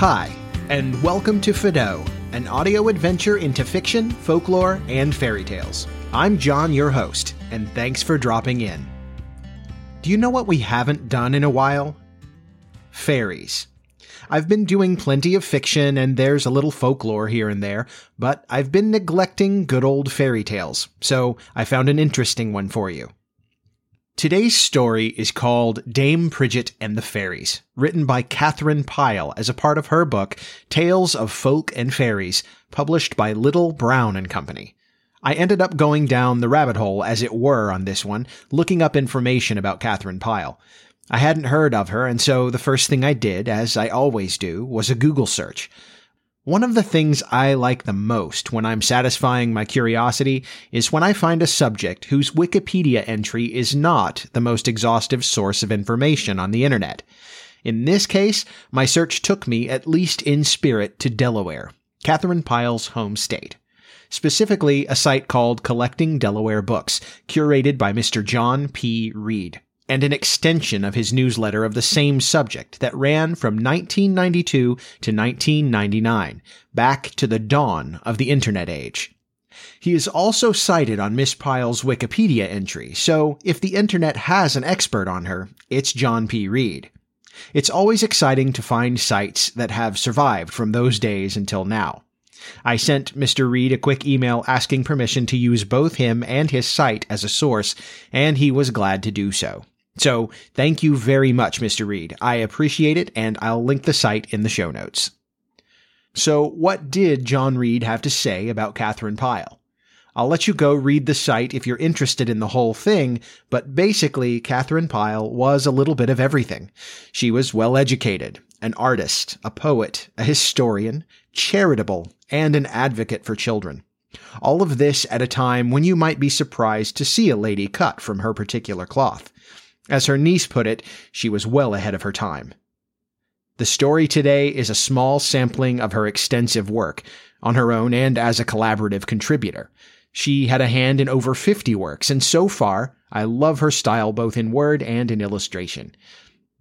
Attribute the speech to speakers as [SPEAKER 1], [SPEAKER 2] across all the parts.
[SPEAKER 1] Hi, and welcome to Fido, an audio adventure into fiction, folklore, and fairy tales. I'm John, your host, and thanks for dropping in. Do you know what we haven't done in a while? Fairies. I've been doing plenty of fiction and there's a little folklore here and there, but I've been neglecting good old fairy tales, so I found an interesting one for you. Today's story is called Dame Pridget and the Fairies, written by Katharine Pyle as a part of her book Tales of Folk and Fairies, published by Little Brown and Company. I ended up going down the rabbit hole, as it were, on this one, looking up information about Katharine Pyle. I hadn't heard of her, and so the first thing I did, as I always do, was a Google search. One of the things I like the most when I'm satisfying my curiosity is when I find a subject whose Wikipedia entry is not the most exhaustive source of information on the internet. In this case, my search took me, at least in spirit, to Delaware, Katharine Pyle's home state. Specifically, a site called Collecting Delaware Books, curated by Mr. John P. Reed and an extension of his newsletter of the same subject that ran from 1992 to 1999, back to the dawn of the Internet age. He is also cited on Miss Pyle's Wikipedia entry, so if the Internet has an expert on her, it's John P. Reed. It's always exciting to find sites that have survived from those days until now. I sent Mr. Reed a quick email asking permission to use both him and his site as a source, and he was glad to do so. So thank you very much, Mr. Reed. I appreciate it, and I'll link the site in the show notes. So, what did John Reed have to say about Katharine Pyle? I'll let you go read the site if you're interested in the whole thing, but basically, Katharine Pyle was a little bit of everything. She was well educated, an artist, a poet, a historian, charitable, and an advocate for children. All of this at a time when you might be surprised to see a lady cut from her particular cloth. As her niece put it, she was well ahead of her time. The story today is a small sampling of her extensive work, on her own and as a collaborative contributor. She had a hand in over 50 works, and so far, I love her style both in word and in illustration.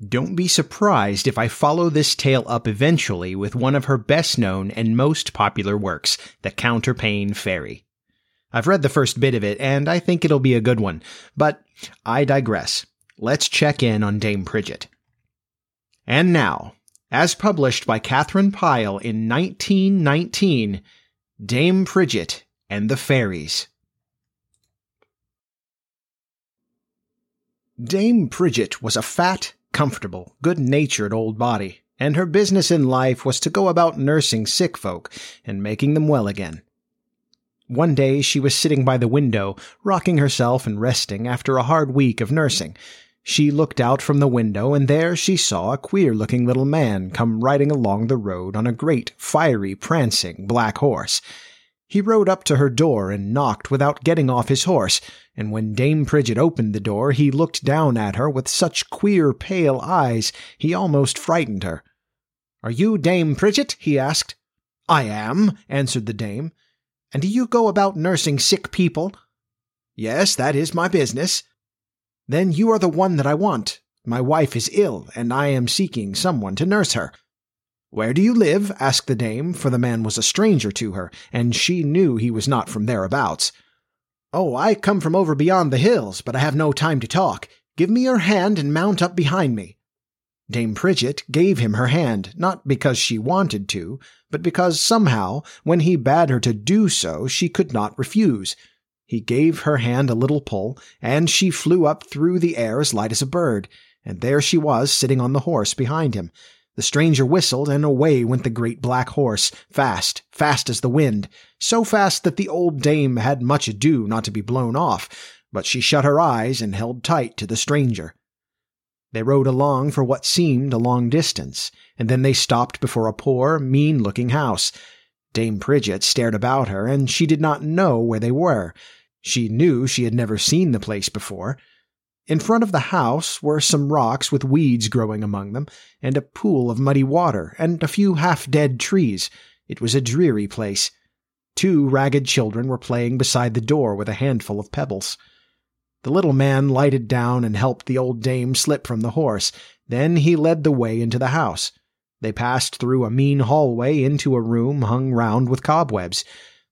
[SPEAKER 1] Don't be surprised if I follow this tale up eventually with one of her best known and most popular works, The Counterpane Fairy. I've read the first bit of it, and I think it'll be a good one, but I digress let's check in on Dame Pridget. And now, as published by Katharine Pyle in 1919, Dame Pridget and the Fairies. Dame Pridget was a fat, comfortable, good-natured old body, and her business in life was to go about nursing sick folk and making them well again. One day she was sitting by the window, rocking herself and resting after a hard week of nursing, she looked out from the window, and there she saw a queer looking little man come riding along the road on a great, fiery, prancing black horse. He rode up to her door and knocked without getting off his horse, and when Dame Pridget opened the door, he looked down at her with such queer, pale eyes he almost frightened her. Are you Dame Pridget? he asked. I am, answered the dame. And do you go about nursing sick people? Yes, that is my business. Then you are the one that I want. My wife is ill, and I am seeking someone to nurse her. Where do you live? asked the dame, for the man was a stranger to her, and she knew he was not from thereabouts. Oh, I come from over beyond the hills, but I have no time to talk. Give me your hand and mount up behind me. Dame Pridget gave him her hand, not because she wanted to, but because somehow, when he bade her to do so, she could not refuse. He gave her hand a little pull, and she flew up through the air as light as a bird, and there she was sitting on the horse behind him. The stranger whistled, and away went the great black horse, fast, fast as the wind, so fast that the old dame had much ado not to be blown off, but she shut her eyes and held tight to the stranger. They rode along for what seemed a long distance, and then they stopped before a poor, mean looking house. Dame Pridget stared about her, and she did not know where they were. She knew she had never seen the place before. In front of the house were some rocks with weeds growing among them, and a pool of muddy water, and a few half dead trees. It was a dreary place. Two ragged children were playing beside the door with a handful of pebbles. The little man lighted down and helped the old dame slip from the horse. Then he led the way into the house. They passed through a mean hallway into a room hung round with cobwebs.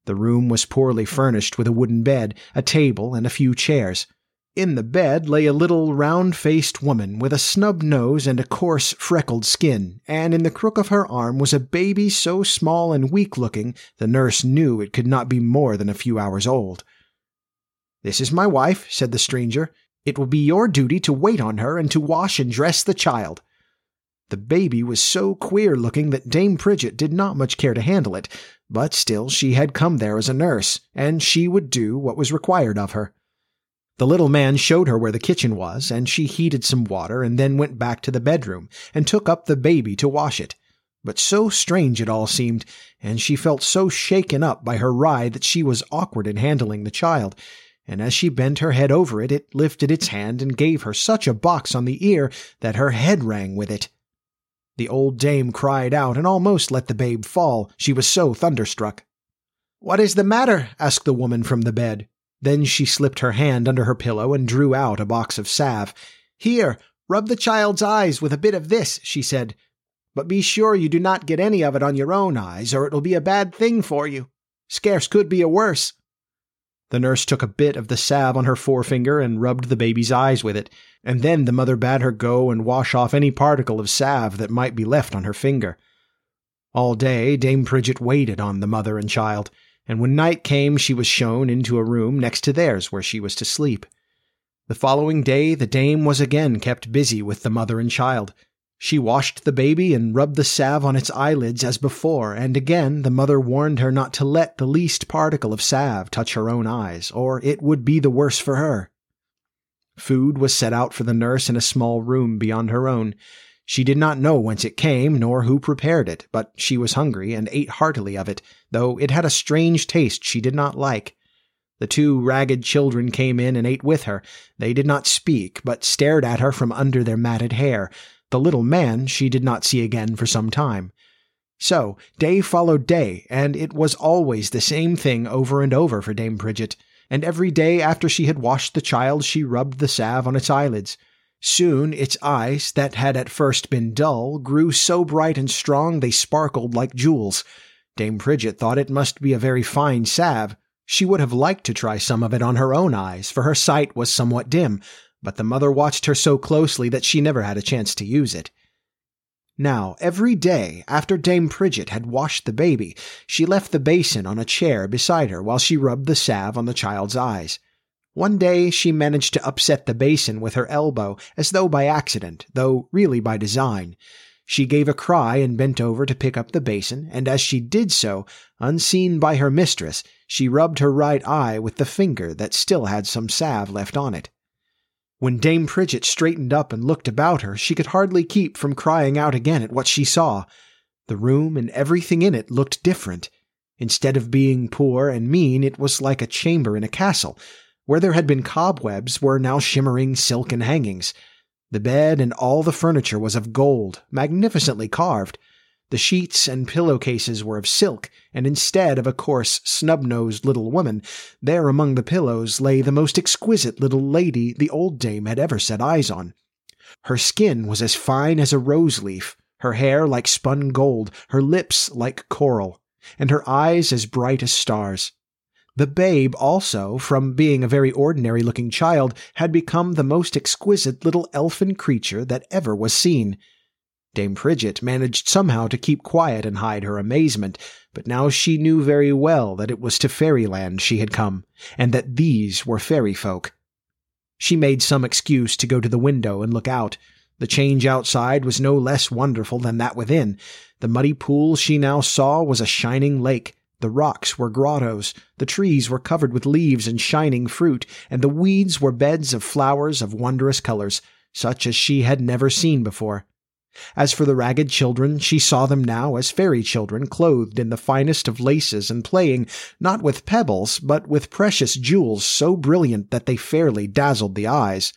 [SPEAKER 1] The room was poorly hmm. furnished with a wooden bed, a table, and a few chairs. In the bed lay a little round faced woman with a snub nose and a coarse, freckled skin, and in the crook of her arm was a baby so small and weak looking the nurse knew it could not be more than a few hours old. This is my wife, said the stranger. It will be your duty to wait on her and to wash and dress the child. The baby was so queer looking that Dame Pridget did not much care to handle it, but still she had come there as a nurse, and she would do what was required of her. The little man showed her where the kitchen was, and she heated some water and then went back to the bedroom and took up the baby to wash it. But so strange it all seemed, and she felt so shaken up by her ride that she was awkward in handling the child, and as she bent her head over it, it lifted its hand and gave her such a box on the ear that her head rang with it. The old dame cried out and almost let the babe fall, she was so thunderstruck. What is the matter? asked the woman from the bed. Then she slipped her hand under her pillow and drew out a box of salve. Here, rub the child's eyes with a bit of this, she said. But be sure you do not get any of it on your own eyes, or it will be a bad thing for you. Scarce could be a worse. The nurse took a bit of the salve on her forefinger and rubbed the baby's eyes with it, and then the mother bade her go and wash off any particle of salve that might be left on her finger. All day Dame Pridget waited on the mother and child and when night came, she was shown into a room next to theirs where she was to sleep. The following day, the dame was again kept busy with the mother and child. She washed the baby and rubbed the salve on its eyelids as before, and again the mother warned her not to let the least particle of salve touch her own eyes, or it would be the worse for her. Food was set out for the nurse in a small room beyond her own. She did not know whence it came, nor who prepared it, but she was hungry and ate heartily of it, though it had a strange taste she did not like. The two ragged children came in and ate with her. They did not speak, but stared at her from under their matted hair. The little man she did not see again for some time. So, day followed day, and it was always the same thing over and over for Dame Pridget, and every day after she had washed the child she rubbed the salve on its eyelids. Soon its eyes, that had at first been dull, grew so bright and strong they sparkled like jewels. Dame Pridget thought it must be a very fine salve. She would have liked to try some of it on her own eyes, for her sight was somewhat dim, but the mother watched her so closely that she never had a chance to use it. Now, every day after Dame Pridget had washed the baby, she left the basin on a chair beside her while she rubbed the salve on the child's eyes. One day she managed to upset the basin with her elbow, as though by accident, though really by design. She gave a cry and bent over to pick up the basin, and as she did so, unseen by her mistress, she rubbed her right eye with the finger that still had some salve left on it. When Dame Pridget straightened up and looked about her, she could hardly keep from crying out again at what she saw. The room and everything in it looked different. Instead of being poor and mean, it was like a chamber in a castle, where there had been cobwebs were now shimmering silken hangings. The bed and all the furniture was of gold, magnificently carved. The sheets and pillowcases were of silk, and instead of a coarse, snub-nosed little woman, there among the pillows lay the most exquisite little lady the old dame had ever set eyes on. Her skin was as fine as a rose leaf, her hair like spun gold, her lips like coral, and her eyes as bright as stars. The babe also, from being a very ordinary looking child, had become the most exquisite little elfin creature that ever was seen. Dame Pridget managed somehow to keep quiet and hide her amazement, but now she knew very well that it was to fairyland she had come, and that these were fairy folk. She made some excuse to go to the window and look out. The change outside was no less wonderful than that within. The muddy pool she now saw was a shining lake, the rocks were grottos, the trees were covered with leaves and shining fruit, and the weeds were beds of flowers of wondrous colors, such as she had never seen before. As for the ragged children, she saw them now as fairy children, clothed in the finest of laces and playing, not with pebbles, but with precious jewels so brilliant that they fairly dazzled the eyes.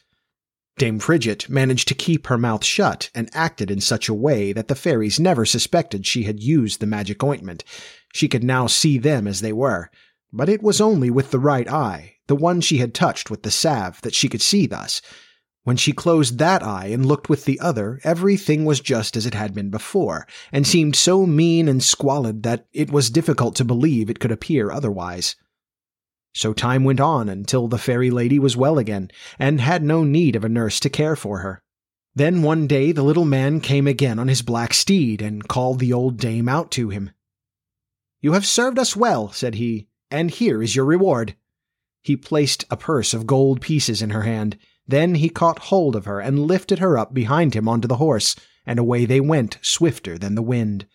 [SPEAKER 1] Dame Pridget managed to keep her mouth shut and acted in such a way that the fairies never suspected she had used the magic ointment, she could now see them as they were, but it was only with the right eye, the one she had touched with the salve, that she could see thus. When she closed that eye and looked with the other, everything was just as it had been before, and seemed so mean and squalid that it was difficult to believe it could appear otherwise. So time went on until the fairy lady was well again, and had no need of a nurse to care for her. Then one day the little man came again on his black steed, and called the old dame out to him. You have served us well, said he, and here is your reward. He placed a purse of gold pieces in her hand. Then he caught hold of her and lifted her up behind him onto the horse, and away they went, swifter than the wind.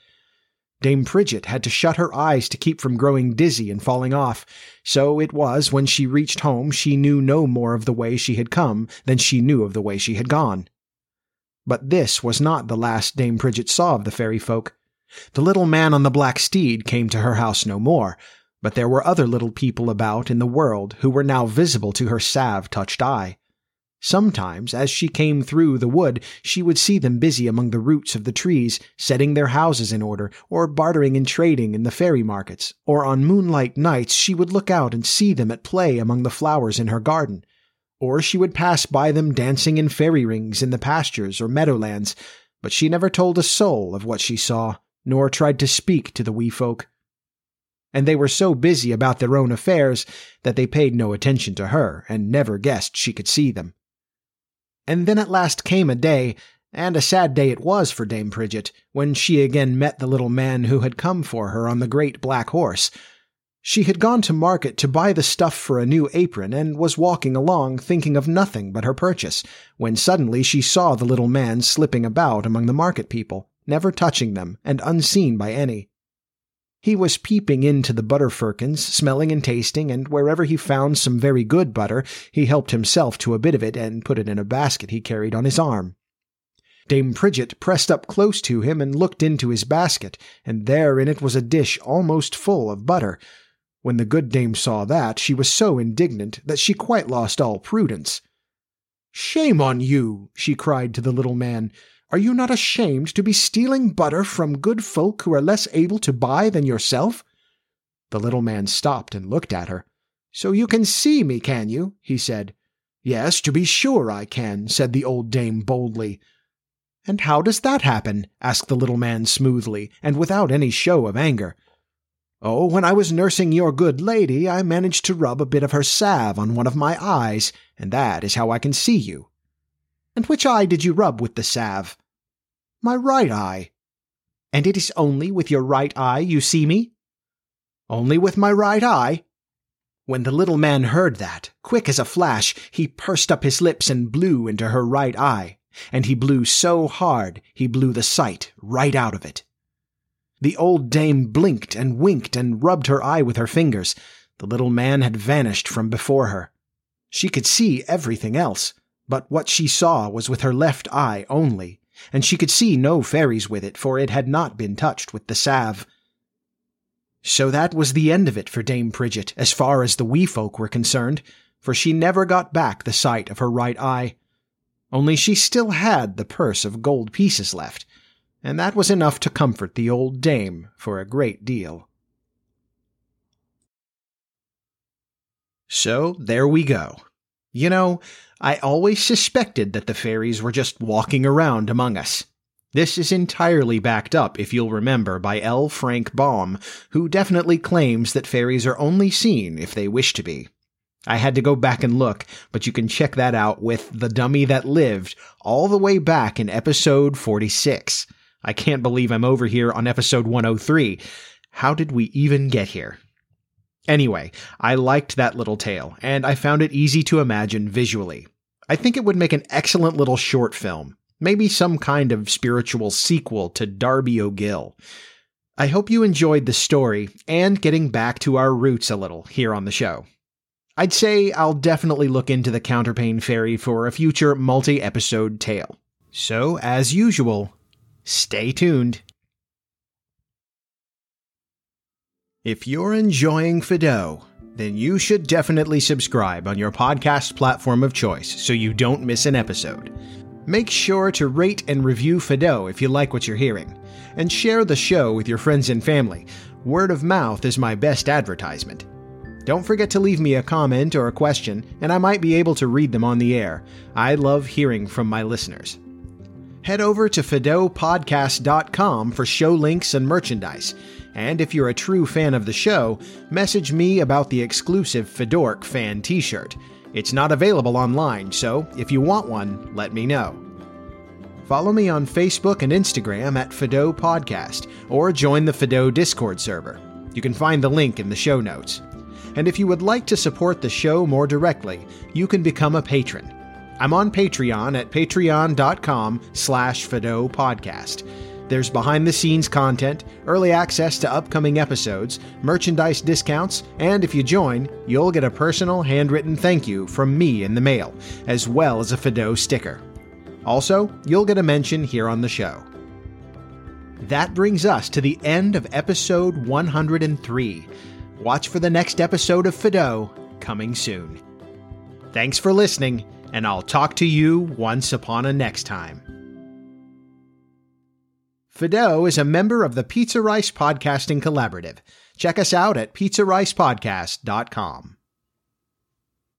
[SPEAKER 1] Dame Pridget had to shut her eyes to keep from growing dizzy and falling off, so it was when she reached home she knew no more of the way she had come than she knew of the way she had gone. But this was not the last Dame Pridget saw of the fairy folk. The little man on the black steed came to her house no more, but there were other little people about in the world who were now visible to her salve touched eye. Sometimes, as she came through the wood, she would see them busy among the roots of the trees, setting their houses in order, or bartering and trading in the fairy markets, or on moonlight nights she would look out and see them at play among the flowers in her garden, or she would pass by them dancing in fairy rings in the pastures or meadowlands, but she never told a soul of what she saw, nor tried to speak to the wee folk and they were so busy about their own affairs that they paid no attention to her and never guessed she could see them. And then at last came a day, and a sad day it was for Dame Pridget, when she again met the little man who had come for her on the great black horse. She had gone to market to buy the stuff for a new apron and was walking along thinking of nothing but her purchase, when suddenly she saw the little man slipping about among the market people, never touching them and unseen by any. He was peeping into the butter firkins, smelling and tasting, and wherever he found some very good butter, he helped himself to a bit of it and put it in a basket he carried on his arm. Dame Pridget pressed up close to him and looked into his basket, and there in it was a dish almost full of butter. When the good dame saw that, she was so indignant that she quite lost all prudence. Shame on you! she cried to the little man. Are you not ashamed to be stealing butter from good folk who are less able to buy than yourself? The little man stopped and looked at her. So you can see me, can you? he said. Yes, to be sure I can, said the old dame boldly. And how does that happen? asked the little man smoothly, and without any show of anger. Oh, when I was nursing your good lady, I managed to rub a bit of her salve on one of my eyes, and that is how I can see you. And which eye did you rub with the salve? My right eye. And it is only with your right eye you see me? Only with my right eye. When the little man heard that, quick as a flash, he pursed up his lips and blew into her right eye, and he blew so hard he blew the sight right out of it. The old dame blinked and winked and rubbed her eye with her fingers. The little man had vanished from before her. She could see everything else, but what she saw was with her left eye only, and she could see no fairies with it, for it had not been touched with the salve. So that was the end of it for Dame Pridget, as far as the wee folk were concerned, for she never got back the sight of her right eye. Only she still had the purse of gold pieces left, and that was enough to comfort the old dame for a great deal. So there we go. You know, I always suspected that the fairies were just walking around among us. This is entirely backed up, if you'll remember, by L. Frank Baum, who definitely claims that fairies are only seen if they wish to be. I had to go back and look, but you can check that out with The Dummy That Lived all the way back in episode 46. I can't believe I'm over here on episode 103. How did we even get here? Anyway, I liked that little tale, and I found it easy to imagine visually. I think it would make an excellent little short film, maybe some kind of spiritual sequel to Darby O'Gill. I hope you enjoyed the story and getting back to our roots a little here on the show. I'd say I'll definitely look into the Counterpane Fairy for a future multi episode tale. So, as usual, stay tuned. If you're enjoying Fido, then you should definitely subscribe on your podcast platform of choice so you don't miss an episode. Make sure to rate and review Fido if you like what you're hearing, and share the show with your friends and family. Word of mouth is my best advertisement. Don't forget to leave me a comment or a question, and I might be able to read them on the air. I love hearing from my listeners. Head over to FedoPodcast.com for show links and merchandise. And if you're a true fan of the show, message me about the exclusive Fedork fan t shirt. It's not available online, so if you want one, let me know. Follow me on Facebook and Instagram at Fido Podcast, or join the Fido Discord server. You can find the link in the show notes. And if you would like to support the show more directly, you can become a patron. I'm on Patreon at patreon.com slash Fido Podcast. There's behind the scenes content, early access to upcoming episodes, merchandise discounts, and if you join, you'll get a personal handwritten thank you from me in the mail, as well as a Fido sticker. Also, you'll get a mention here on the show. That brings us to the end of episode 103. Watch for the next episode of Fido coming soon. Thanks for listening, and I'll talk to you once upon a next time. Fido is a member of the Pizza Rice Podcasting Collaborative. Check us out at pizzaricepodcast.com.